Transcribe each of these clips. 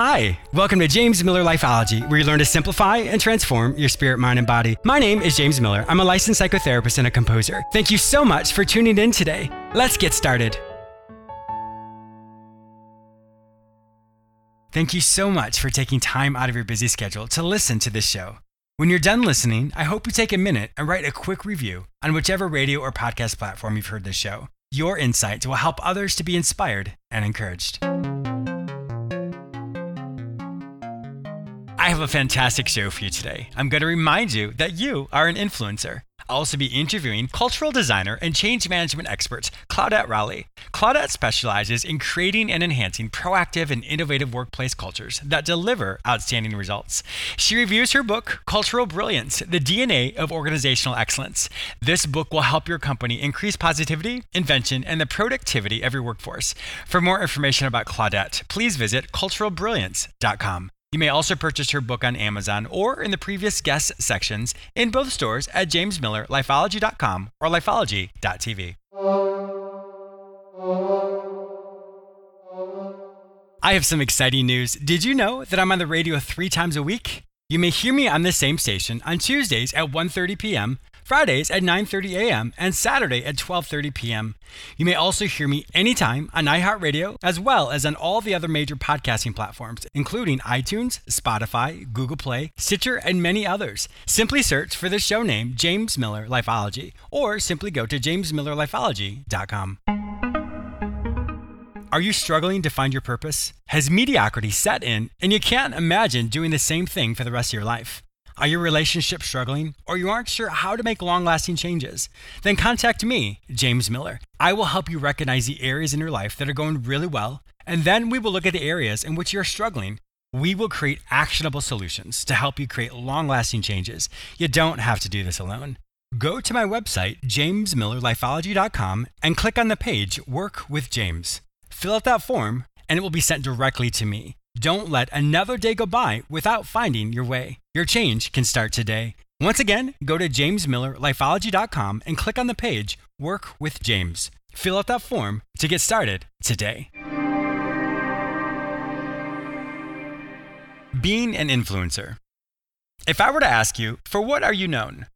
Hi, welcome to James Miller Lifeology, where you learn to simplify and transform your spirit, mind, and body. My name is James Miller. I'm a licensed psychotherapist and a composer. Thank you so much for tuning in today. Let's get started. Thank you so much for taking time out of your busy schedule to listen to this show. When you're done listening, I hope you take a minute and write a quick review on whichever radio or podcast platform you've heard this show. Your insights will help others to be inspired and encouraged. I have a fantastic show for you today. I'm going to remind you that you are an influencer. I'll also be interviewing cultural designer and change management expert Claudette Rowley. Claudette specializes in creating and enhancing proactive and innovative workplace cultures that deliver outstanding results. She reviews her book, Cultural Brilliance The DNA of Organizational Excellence. This book will help your company increase positivity, invention, and the productivity of your workforce. For more information about Claudette, please visit culturalbrilliance.com. You may also purchase her book on Amazon or in the previous guest sections in both stores at jamesmillerlifeology.com or lifeology.tv. I have some exciting news. Did you know that I'm on the radio 3 times a week? You may hear me on this same station on Tuesdays at 1:30 p.m., Fridays at 9:30 a.m., and Saturday at 12:30 p.m. You may also hear me anytime on iHeartRadio as well as on all the other major podcasting platforms, including iTunes, Spotify, Google Play, Stitcher, and many others. Simply search for the show name James Miller Lifeology or simply go to jamesmillerlifeology.com. Are you struggling to find your purpose? Has mediocrity set in and you can't imagine doing the same thing for the rest of your life? Are your relationships struggling or you aren't sure how to make long lasting changes? Then contact me, James Miller. I will help you recognize the areas in your life that are going really well, and then we will look at the areas in which you're struggling. We will create actionable solutions to help you create long lasting changes. You don't have to do this alone. Go to my website, jamesmillerlifeology.com, and click on the page Work with James. Fill out that form, and it will be sent directly to me. Don't let another day go by without finding your way. Your change can start today. Once again, go to jamesmillerlifeology.com and click on the page Work with James. Fill out that form to get started today. Being an influencer. If I were to ask you, for what are you known?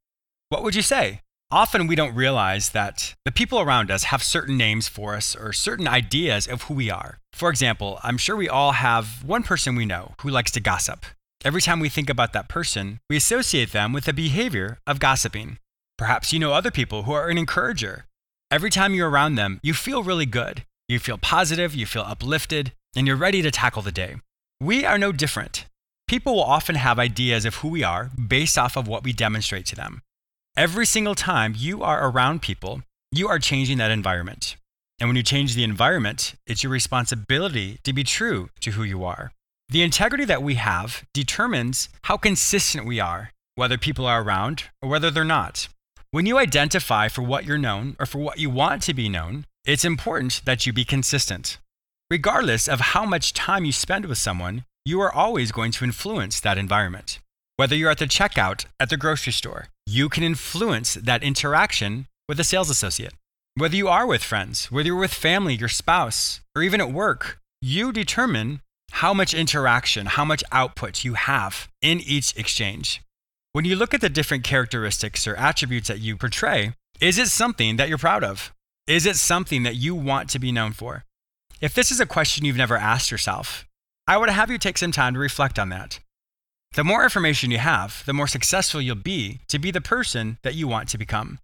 What would you say? Often we don't realize that the people around us have certain names for us or certain ideas of who we are. For example, I'm sure we all have one person we know who likes to gossip. Every time we think about that person, we associate them with the behavior of gossiping. Perhaps you know other people who are an encourager. Every time you're around them, you feel really good. You feel positive, you feel uplifted, and you're ready to tackle the day. We are no different. People will often have ideas of who we are based off of what we demonstrate to them. Every single time you are around people, you are changing that environment. And when you change the environment, it's your responsibility to be true to who you are. The integrity that we have determines how consistent we are, whether people are around or whether they're not. When you identify for what you're known or for what you want to be known, it's important that you be consistent. Regardless of how much time you spend with someone, you are always going to influence that environment. Whether you're at the checkout at the grocery store, you can influence that interaction with a sales associate. Whether you are with friends, whether you're with family, your spouse, or even at work, you determine how much interaction, how much output you have in each exchange. When you look at the different characteristics or attributes that you portray, is it something that you're proud of? Is it something that you want to be known for? If this is a question you've never asked yourself, I would have you take some time to reflect on that. The more information you have, the more successful you'll be to be the person that you want to become.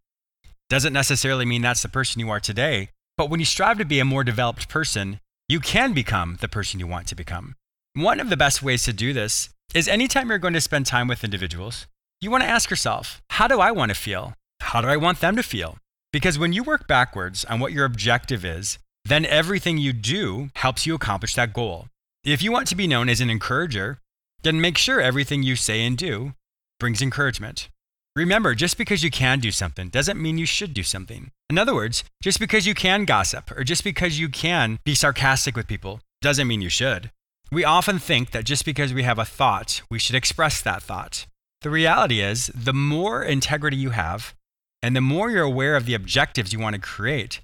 Doesn't necessarily mean that's the person you are today, but when you strive to be a more developed person, you can become the person you want to become. One of the best ways to do this is anytime you're going to spend time with individuals, you want to ask yourself, how do I want to feel? How do I want them to feel? Because when you work backwards on what your objective is, then everything you do helps you accomplish that goal. If you want to be known as an encourager, then make sure everything you say and do brings encouragement. Remember, just because you can do something doesn't mean you should do something. In other words, just because you can gossip or just because you can be sarcastic with people doesn't mean you should. We often think that just because we have a thought, we should express that thought. The reality is, the more integrity you have, and the more you're aware of the objectives you want to create,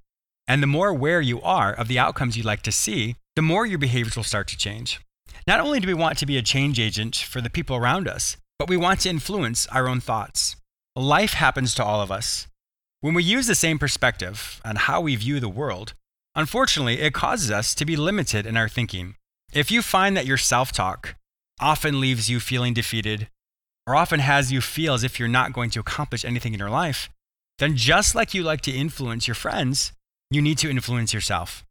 and the more aware you are of the outcomes you'd like to see, the more your behaviors will start to change. Not only do we want to be a change agent for the people around us, but we want to influence our own thoughts. Life happens to all of us. When we use the same perspective on how we view the world, unfortunately, it causes us to be limited in our thinking. If you find that your self talk often leaves you feeling defeated, or often has you feel as if you're not going to accomplish anything in your life, then just like you like to influence your friends, you need to influence yourself.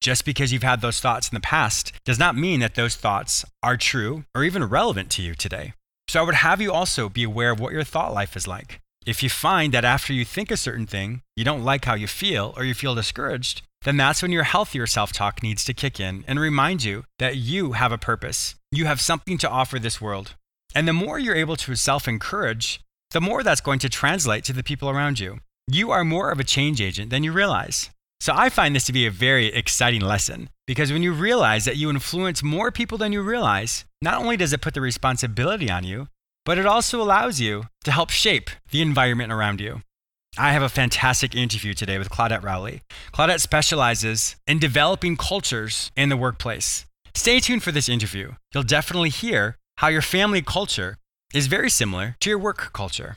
Just because you've had those thoughts in the past does not mean that those thoughts are true or even relevant to you today. So I would have you also be aware of what your thought life is like. If you find that after you think a certain thing, you don't like how you feel or you feel discouraged, then that's when your healthier self talk needs to kick in and remind you that you have a purpose. You have something to offer this world. And the more you're able to self encourage, the more that's going to translate to the people around you. You are more of a change agent than you realize. So I find this to be a very exciting lesson because when you realize that you influence more people than you realize, not only does it put the responsibility on you, but it also allows you to help shape the environment around you. I have a fantastic interview today with Claudette Rowley. Claudette specializes in developing cultures in the workplace. Stay tuned for this interview. You'll definitely hear how your family culture is very similar to your work culture.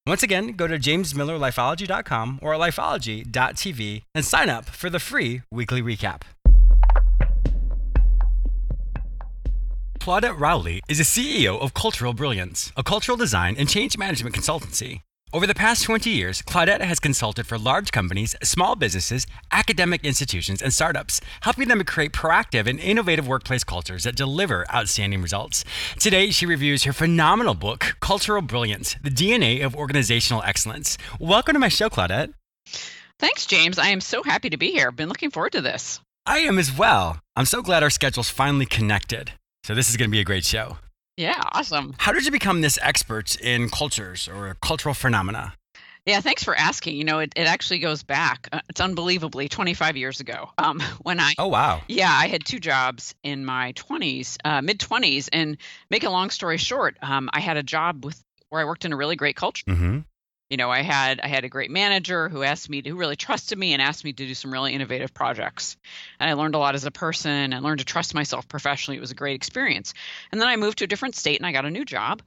Once again, go to jamesmillerlifeology.com or lifeology.tv and sign up for the free weekly recap. Claudette Rowley is a CEO of Cultural Brilliance, a cultural design and change management consultancy. Over the past 20 years, Claudette has consulted for large companies, small businesses, academic institutions, and startups, helping them to create proactive and innovative workplace cultures that deliver outstanding results. Today, she reviews her phenomenal book, Cultural Brilliance The DNA of Organizational Excellence. Welcome to my show, Claudette. Thanks, James. I am so happy to be here. I've been looking forward to this. I am as well. I'm so glad our schedules finally connected. So, this is going to be a great show. Yeah, awesome. How did you become this expert in cultures or cultural phenomena? Yeah, thanks for asking. You know, it, it actually goes back. Uh, it's unbelievably 25 years ago. Um, when I oh wow yeah, I had two jobs in my 20s, uh, mid 20s, and make a long story short, um, I had a job with where I worked in a really great culture. Mm-hmm. You know, I had I had a great manager who asked me to, who really trusted me and asked me to do some really innovative projects. And I learned a lot as a person and learned to trust myself professionally. It was a great experience. And then I moved to a different state and I got a new job.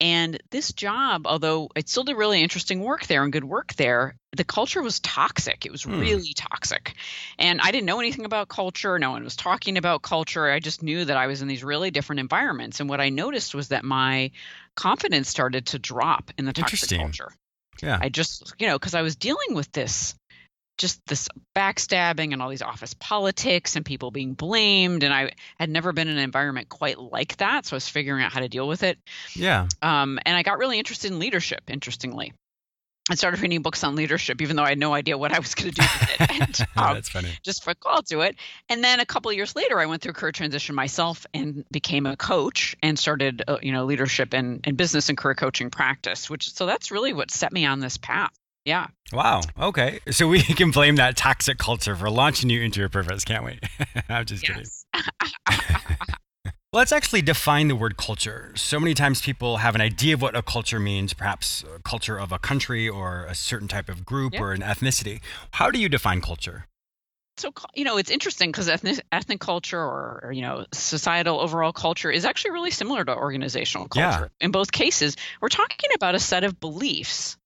And this job, although i still did really interesting work there and good work there, the culture was toxic. It was Hmm. really toxic. And I didn't know anything about culture. No one was talking about culture. I just knew that I was in these really different environments. And what I noticed was that my confidence started to drop in the toxic culture. Yeah. I just, you know, because I was dealing with this, just this backstabbing and all these office politics and people being blamed. And I had never been in an environment quite like that. So I was figuring out how to deal with it. Yeah. Um, and I got really interested in leadership, interestingly. I started reading books on leadership, even though I had no idea what I was going to do with it. And, um, That's funny. just for call to it. And then a couple of years later, I went through a career transition myself and became a coach and started, uh, you know, leadership and, and business and career coaching practice. Which so that's really what set me on this path. Yeah. Wow. Okay. So we can blame that toxic culture for launching you into your purpose, can't we? I'm just kidding. Let's actually define the word culture. So many times people have an idea of what a culture means, perhaps a culture of a country or a certain type of group Yeah. or an ethnicity. How do you define culture? so you know it's interesting because ethnic, ethnic culture or, or, you know societal overall culture is actually really similar to organizational Yeah. culture in both cases we're talking about a set of beliefs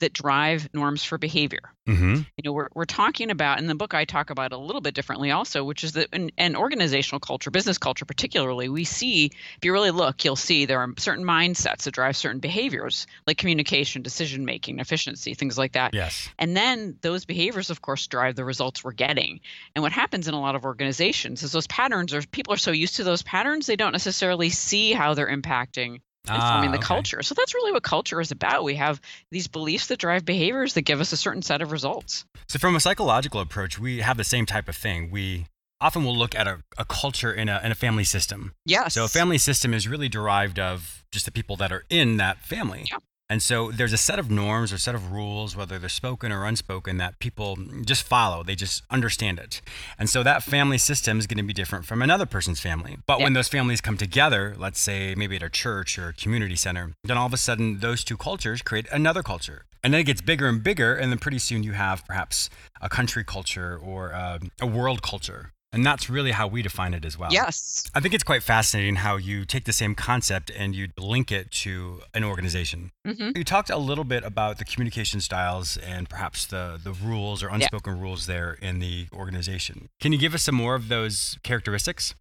that drive norms for behavior Mm-hmm. you know we're, we're talking about in the book i talk about a little bit differently also which is that in, in organizational culture business culture particularly we see if you really look you'll see there are certain mindsets that drive certain behaviors like communication decision making efficiency things like that Yes. and then those behaviors, of course, drive the results we're getting. And what happens in a lot of organizations is those patterns are people are so used to those patterns, they don't necessarily see how they're impacting and Ah, forming the okay. culture. So that's really what culture is about. We have these beliefs that drive behaviors that give us a certain set of results. So, from a psychological approach, we have the same type of thing. We often we'll look at a, a culture in a, in a family system. Yes. So a family system is really derived of just the people that are in that family. Yeah. And so there's a set of norms or set of rules, whether they're spoken or unspoken, that people just follow. They just understand it. And so that family system is going to be different from another person's family. But Yeah. when those families come together, let's say maybe at a church or a community center, then all of a sudden those two cultures create another culture. And then it gets bigger and bigger. And then pretty soon you have perhaps a country culture or uh, a world culture. And that's really how we define it as well. yes. I think it's quite fascinating how you take the same concept and you link it to an organization. hmm You talked a little bit about the communication styles and perhaps the, the rules or unspoken rules there in the organization. Can you give us some more of those characteristics?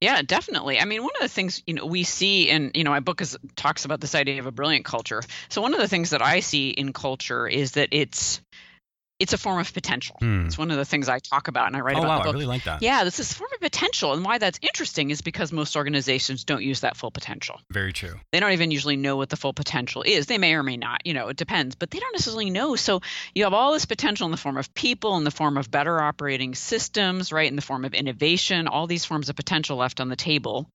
Yeah, definitely. I mean, one of the things you know we see in you know my book is talks about this idea of a brilliant culture. So one of the things that I see in culture is that it's it's a form of potential. Hmm. It's one of the things I talk about and I write Oh, about wow. I really like that. yeah, this is a form of potential, and why that's interesting is because most organizations don't use that full potential. Very true. They don't even usually know what the full potential is. They may or may not, you know, it depends, but they don't necessarily know. So you have all this potential in the form of people, in the form of better operating systems, right, in the form of innovation, all these forms of potential left on the table.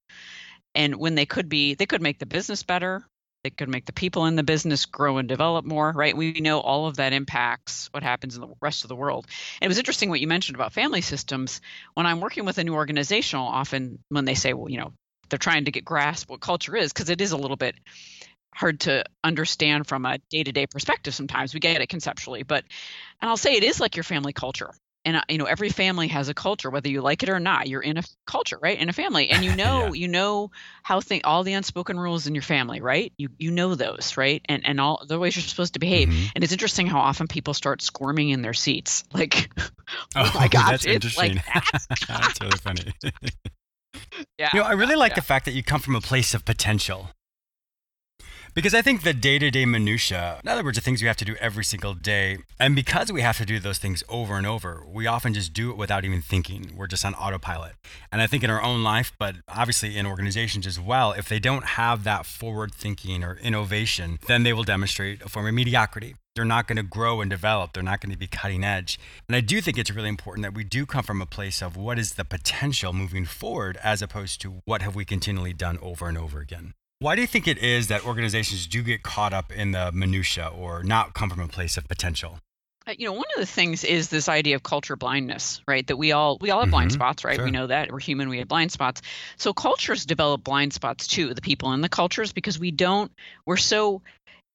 And when they could be, they could make the business better. They could make the people in the business grow and develop more, right? We know all of that impacts what happens in the rest of the world. And it was interesting what you mentioned about family systems. When I'm working with a new organization, often when they say, well, you know, they're trying to get grasp what culture is, because it is a little bit hard to understand from a day-to-day perspective sometimes we get it conceptually but and i'll say it is like your family culture and uh, you know every family has a culture whether you like it or not you're in a culture right in a family and you know Yeah. you know how thing all the unspoken rules in your family right you you know those right and and all the ways you're supposed to behave Mhm. and it's interesting how often people start squirming in their seats like oh, my gosh that's it's like interesting. that. that's really funny. yeah You know, I really like Yeah. the fact that you come from a place of potential. Because I think the day to day minutiae, in other words, the things we have to do every single day, and because we have to do those things over and over, we often just do it without even thinking. We're just on autopilot. And I think in our own life, but obviously in organizations as well, if they don't have that forward thinking or innovation, then they will demonstrate a form of mediocrity. They're not going to grow and develop. They're not going to be cutting edge. And I do think it's really important that we do come from a place of what is the potential moving forward as opposed to what have we continually done over and over again. Why do you think it is that organizations do get caught up in the minutia or not come from a place of potential? Uh, you know one of the things is this idea of culture blindness right? That we all we all have blind Mhm, spots right? Sure. we know that. We're human. We have blind spots. So cultures develop blind spots too the people in the cultures because we don't we're so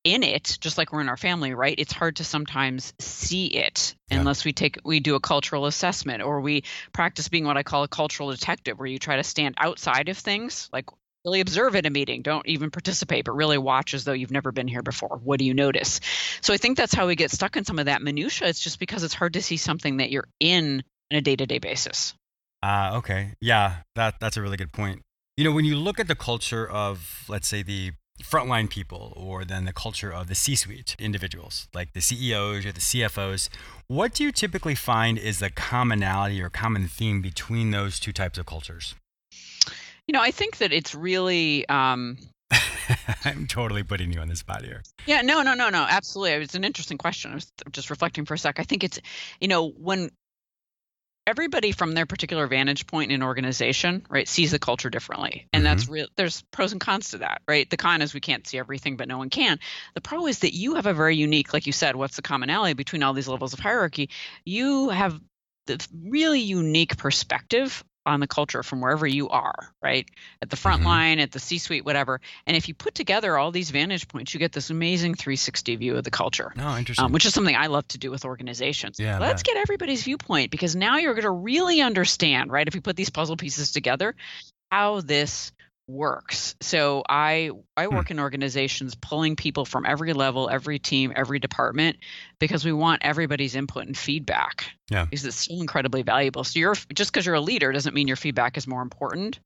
in it just like we're in our family right? It's hard to sometimes see it Yeah. unless we take we do a cultural assessment or we practice being what i call a cultural detective where you try to stand outside of things like really observe at a meeting don't even participate but really watch as though you've never been here before what do you notice so i think that's how we get stuck in some of that minutia it's just because it's hard to see something that you're in on a day-to-day basis Ah, okay. Yeah, that that's a really good point. You know, when you look at the culture of, let's say, the frontline people, or then the culture of the C-suite individuals, like the CEOs or the CFOs, what do you typically find is the commonality or common theme between those two types of cultures? You know i think that it's really um, I'm totally putting you on the spot here. Yeah, no, no, no, no, absolutely. It's an interesting question. I was just reflecting for a sec. I think it's, you know, when everybody from their particular vantage point in an organization, right, sees the culture differently. And that's real there's pros and cons to that, right? The con is we can't see everything, but no one can. The pro is that you have a very unique, like you said, what's the commonality between all these levels of hierarchy? You have the really unique perspective on the culture from wherever you are, right? At the front Mhm. line, at the C suite, whatever. And if you put together all these vantage points, you get this amazing 360 view of the culture. No, interesting. Um, which is something I love to do with organizations. Yeah, Let's get everybody's viewpoint because now you're going to really understand, right? If you put these puzzle pieces together, how this works. So I I Hmm. work in organizations pulling people from every level, every team, every department because we want everybody's input and feedback. Yeah. Because it's so incredibly valuable. So you're just because you're a leader doesn't mean your feedback is more important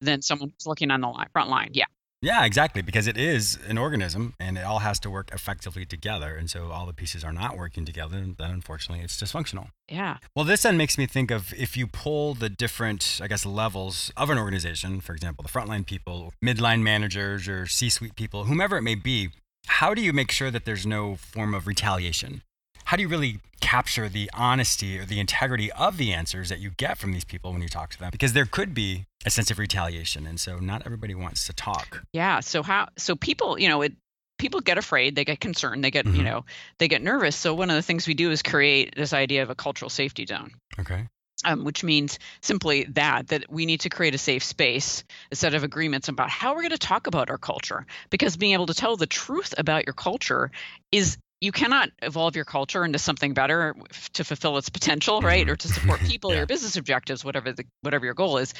than someone who's working on the line, front line. Yeah. Yeah, exactly. Because it is an organism and it all has to work effectively together. And so all the pieces are not working together. And then unfortunately, it's dysfunctional. Yeah. Well, this then makes me think of if you pull the different, I guess, levels of an organization, for example, the frontline people, midline managers, or C suite people, whomever it may be, how do you make sure that there's no form of retaliation? How do you really capture the honesty or the integrity of the answers that you get from these people when you talk to them? Because there could be a sense of retaliation, and so not everybody wants to talk. Yeah. So how? So people, you know, it people get afraid they get concerned they get mm-hmm. you know they get nervous so one of the things we do is create this idea of a cultural safety zone okay um, which means simply that that we need to create a safe space a set of agreements about how we're going to talk about our culture because being able to tell the truth about your culture is you cannot evolve your culture into something better to fulfill its potential right mm-hmm. or to support people yeah. your business objectives whatever the whatever your goal is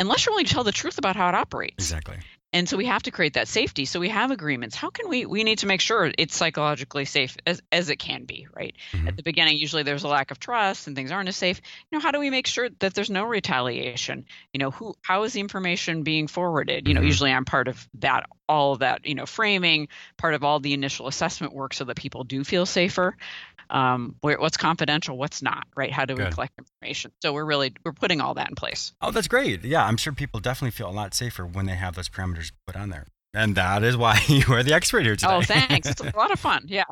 unless you're willing to tell the truth about how it operates exactly and so we have to create that safety. So we have agreements. How can we we need to make sure it's psychologically safe as, as it can be right? Mm-hmm. at the beginning usually there's a lack of trust and things aren't as safe. You know how do we make sure that there's no retaliation? You know who how is the information being forwarded? You know mm-hmm. usually i'm part of that all of that you know framing part of all the initial assessment work so that people do feel safer um, where, what's confidential, what's not, right? How do Good. we collect information? So we're really we're putting all that in place. Oh, that's great. Yeah, I'm sure people definitely feel a lot safer when they have those parameters put on there. And that is why you are the expert here today. Oh, thanks. it's a lot of fun. Yeah.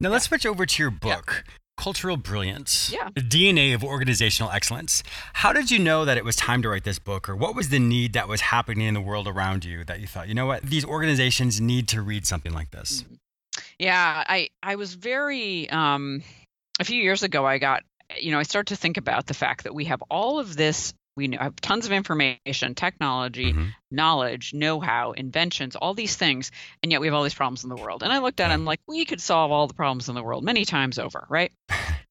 Now let's switch over to your book. Yeah. Cultural Brilliance, yeah. the DNA of Organizational Excellence. How did you know that it was time to write this book, or what was the need that was happening in the world around you that you thought, you know what, these organizations need to read something like this? Mm-hmm. Yeah, I I was very um, a few years ago. I got you know I started to think about the fact that we have all of this we have tons of information, technology, mm-hmm. knowledge, know-how, inventions, all these things, and yet we have all these problems in the world. And I looked at it and I'm like, we could solve all the problems in the world many times over, right?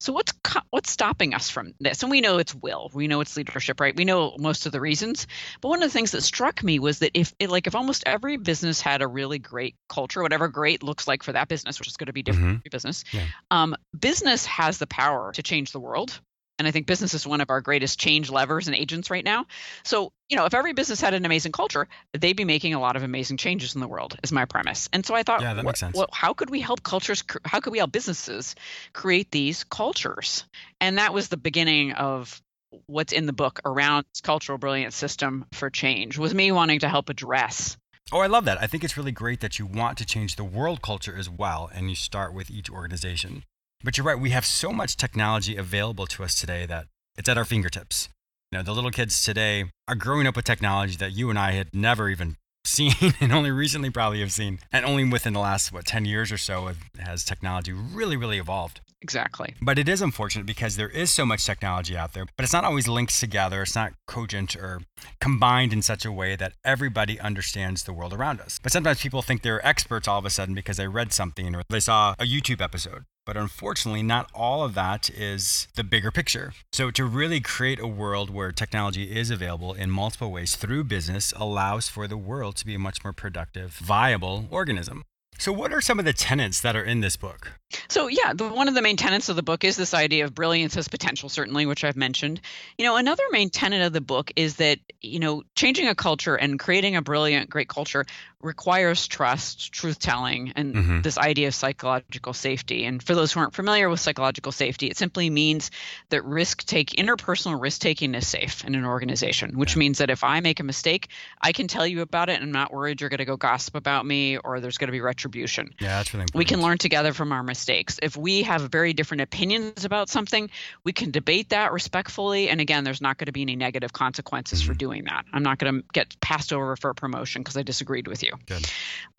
So what's what's stopping us from this? And we know it's will, we know it's leadership, right? We know most of the reasons. But one of the things that struck me was that if it, like if almost every business had a really great culture, whatever great looks like for that business, which is going to be different mm-hmm. business, yeah. um, business has the power to change the world and I think business is one of our greatest change levers and agents right now. So, you know, if every business had an amazing culture, they'd be making a lot of amazing changes in the world, is my premise. And so I thought, yeah, that makes sense. Well, how could we help cultures, how could we help businesses create these cultures? And that was the beginning of what's in the book around this cultural brilliance system for change, was me wanting to help address Oh, I love that. I think it's really great that you want to change the world culture as well, and you start with each organization. But you're right, we have so much technology available to us today that it's at our fingertips. You know, the little kids today are growing up with technology that you and I had never even seen and only recently probably have seen. And only within the last, what, 10 years or so has technology really, really evolved. Exactly. But it is unfortunate because there is so much technology out there, but it's not always linked together. It's not cogent or combined in such a way that everybody understands the world around us. But sometimes people think they're experts all of a sudden because they read something or they saw a YouTube episode. But unfortunately, not all of that is the bigger picture. So, to really create a world where technology is available in multiple ways through business allows for the world to be a much more productive, viable organism. So, what are some of the tenets that are in this book? So, yeah, the, one of the main tenets of the book is this idea of brilliance as potential, certainly, which I've mentioned. You know, another main tenet of the book is that, you know, changing a culture and creating a brilliant, great culture requires trust, truth telling, and mm-hmm. this idea of psychological safety. And for those who aren't familiar with psychological safety, it simply means that risk take, interpersonal risk taking is safe in an organization, which yeah. means that if I make a mistake, I can tell you about it and I'm not worried you're going to go gossip about me or there's going to be retribution. Yeah, that's really important. We can learn together from our mistakes mistakes. If we have very different opinions about something, we can debate that respectfully. And again, there's not going to be any negative consequences for mm-hmm. doing that. I'm not going to get passed over for a promotion because I disagreed with you.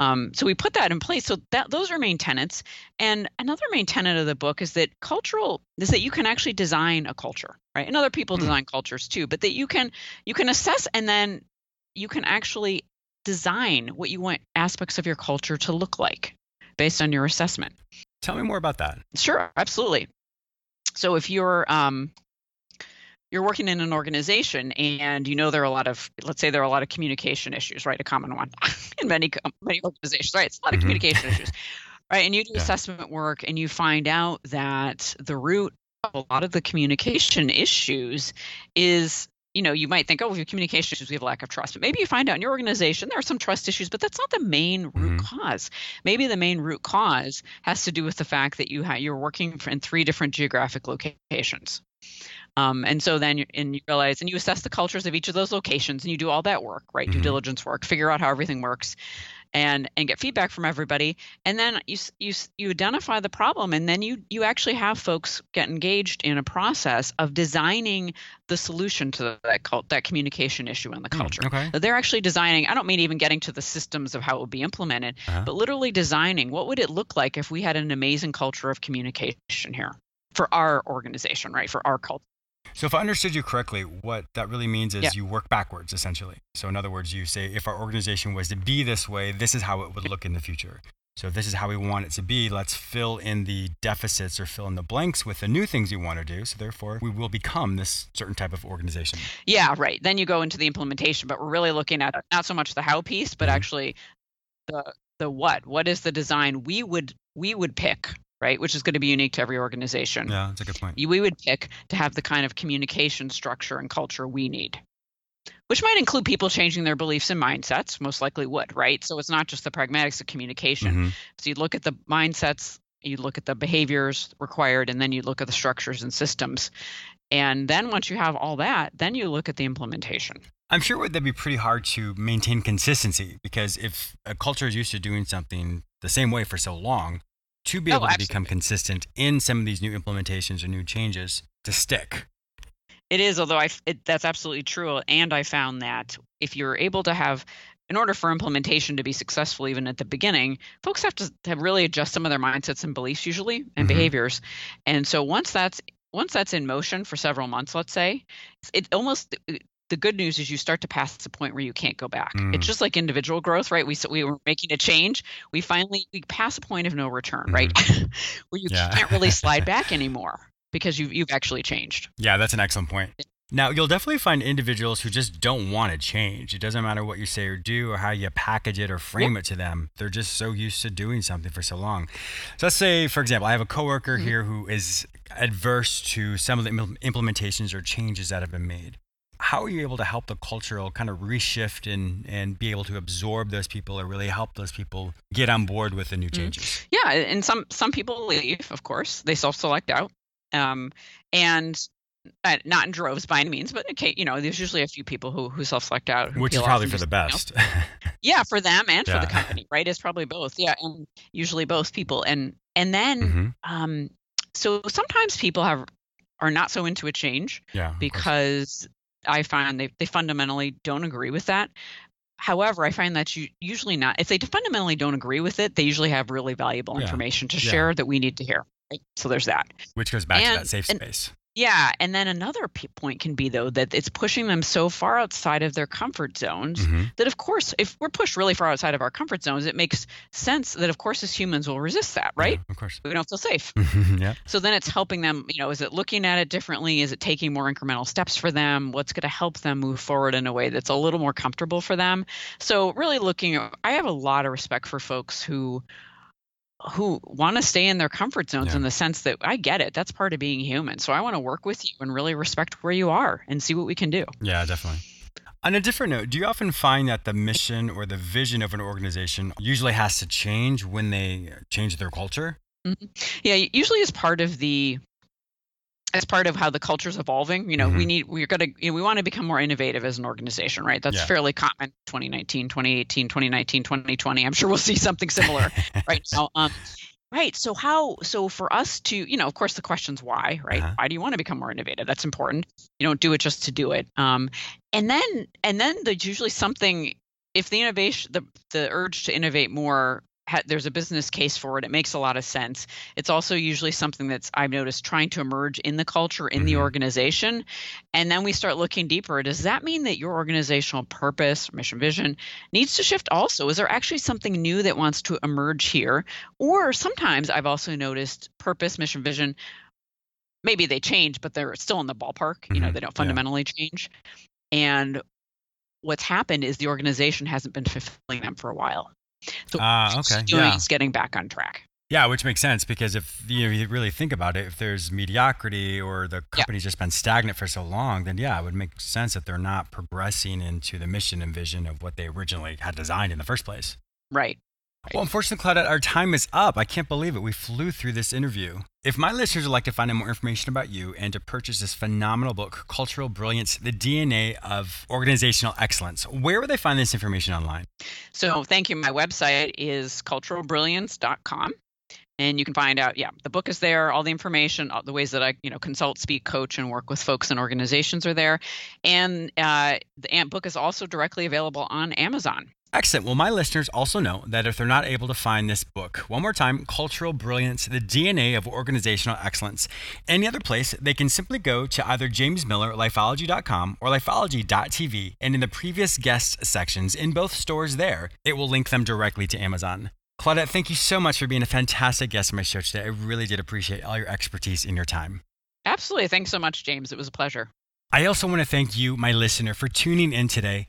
Um, so we put that in place. So that those are main tenets. And another main tenet of the book is that cultural is that you can actually design a culture, right? And other people mm-hmm. design cultures too, but that you can you can assess and then you can actually design what you want aspects of your culture to look like based on your assessment. Tell me more about that. Sure, absolutely. So if you're um, you're working in an organization and you know there are a lot of let's say there are a lot of communication issues, right? A common one in many many organizations, right? It's a lot of mm-hmm. communication issues, right? And you do yeah. assessment work and you find out that the root of a lot of the communication issues is you know, you might think, oh, we have communication issues, we have lack of trust. But maybe you find out in your organization there are some trust issues, but that's not the main root mm-hmm. cause. Maybe the main root cause has to do with the fact that you ha- you're working in three different geographic locations Um, and so then you, and you realize and you assess the cultures of each of those locations and you do all that work, right? Mhm. Due diligence work, figure out how everything works and and get feedback from everybody and then you you you identify the problem and then you you actually have folks get engaged in a process of designing the solution to that cult, that communication issue in the Hmm, culture. okay. They're actually designing, I don't mean even getting to the systems of how it would be implemented, Uh-huh. but literally designing what would it look like if we had an amazing culture of communication here for our organization, right? For our culture. So, if I understood you correctly, what that really means is Yeah. you work backwards, essentially. So, in other words, you say, if our organization was to be this way, this is how it would look in the future. So, if this is how we want it to be, let's fill in the deficits or fill in the blanks with the new things we want to do. So, therefore, we will become this certain type of organization. Yeah, right. Then you go into the implementation, but we're really looking at not so much the how piece, but Mhm. actually the the what. What is the design we would we would pick, right? Which is going to be unique to every organization. Yeah, that's a good point. we would pick to have the kind of communication structure and culture we need which might include people changing their beliefs and mindsets most likely would right so it's not just the pragmatics of communication Mhm. so you look at the mindsets you look at the behaviors required and then you look at the structures and systems and then once you have all that then you look at the implementation I'm sure it would be pretty hard to maintain consistency because if a culture is used to doing something the same way for so long, to be Oh, able to become consistent in some of these new implementations or new changes to stick. It is, although I it, that's absolutely true. And I found that if you're able to have, in order for implementation to be successful, even at the beginning, folks have to have really adjust some of their mindsets and beliefs usually and Mhm. behaviors. And so once that's once that's in motion for several months, let's say, it almost the good news is you start to pass the point where you can't go back. Mm. It's just like individual growth, right? We s- we were making a change. We finally we pass a point of no return, right? where you Mm-hmm. Yeah. can't really slide back anymore because you've you've actually changed. Yeah, that's an excellent point. Now, you'll definitely find individuals who just don't want to change. It doesn't matter what you say or do or how you package it or frame it to them. They're just so used to doing something for so long. So let's say, for example, I have a coworker Mhm. here who is adverse to some of the implementations or changes that have been made. How are you able to help the cultural kind of reshift and, and be able to absorb those people or really help those people get on board with the new Mhm. changes? Yeah, and some some people leave, of course. They self-select out, um, and uh, not in droves by any means, but okay, you know, there's usually a few people who who self-select out, who Which is probably for do the something else. best. Yeah, for them and for the company, right? It's probably both. Yeah, and usually both people, and and then Mhm. um, so sometimes people have are not so into a change Yeah. because I find they they fundamentally don't agree with that. However, I find that you usually not if they fundamentally don't agree with it, they usually have really valuable Yeah. information to Yeah. share that we need to hear. Right? So there's that. Which goes back to that safe and- space. Yeah, and then another p- point can be though that it's pushing them so far outside of their comfort zones Mhm. that of course if we're pushed really far outside of our comfort zones, it makes sense that of course as humans we'll resist that, right? Yeah, of course. We don't feel safe. yeah. So then it's helping them, you know, is it looking at it differently? Is it taking more incremental steps for them? What's going to help them move forward in a way that's a little more comfortable for them? So really looking I have a lot of respect for folks who who want to stay in their comfort zones Yeah. in the sense that I get it. That's part of being human. So I want to work with you and really respect where you are and see what we can do. Yeah, definitely. On a different note, do you often find that the mission or the vision of an organization usually has to change when they change their culture? Mm-hmm. Yeah, usually as part of the as part of how the culture's evolving, you know, we Mhm. need we're going to you know, we want to become more innovative as an organization, right? That's Yeah. fairly common 2019, 2018, 2019, 2020. I'm sure we'll see something similar right now. Um Right. So how so for us to, you know, of course the question's why, right? Uh-huh. Why do you want to become more innovative? That's important. You don't do it just to do it. Um and then and then there's usually something if the innovation the the urge to innovate more ha, there's a business case for it. It makes a lot of sense. It's also usually something that's I've noticed trying to emerge in the culture in the Mhm. organization, and then we start looking deeper. Does that mean that your organizational purpose, mission, vision needs to shift? Also, is there actually something new that wants to emerge here? Or sometimes I've also noticed purpose, mission, vision. Maybe they change, but they're still in the ballpark. You know, Mhm. they don't Yeah. fundamentally change. And what's happened is the organization hasn't been fulfilling them for a while. So what okay, yeah. getting back on track. Yeah, which makes sense because if you, know, you really think about it, if there's mediocrity or the company's just been stagnant for so long, then yeah, it would make sense that they're not progressing into the mission and vision of what they originally had designed in the first place. Right. Well, unfortunately, Claudette, our time is up. I can't believe it. We flew through this interview. If my listeners would like to find out more information about you and to purchase this phenomenal book, Cultural Brilliance The DNA of Organizational Excellence, where would they find this information online? So, thank you. My website is culturalbrilliance.com and you can find out yeah the book is there all the information all the ways that i you know consult speak coach and work with folks and organizations are there and uh, the book is also directly available on amazon Excellent. Well, my listeners also know that if they're not able to find this book, one more time, Cultural Brilliance, the DNA of Organizational Excellence, any other place, they can simply go to either jamesmillerlifeology.com or lifeology.tv, and in the previous guest sections in both stores there, it will link them directly to Amazon. Claudette, thank you so much for being a fantastic guest on my show today. I really did appreciate all your expertise and your time. Absolutely. Thanks so much, James. It was a pleasure. I also want to thank you, my listener, for tuning in today.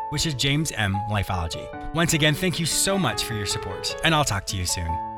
which is James M Lifeology. Once again, thank you so much for your support, and I'll talk to you soon.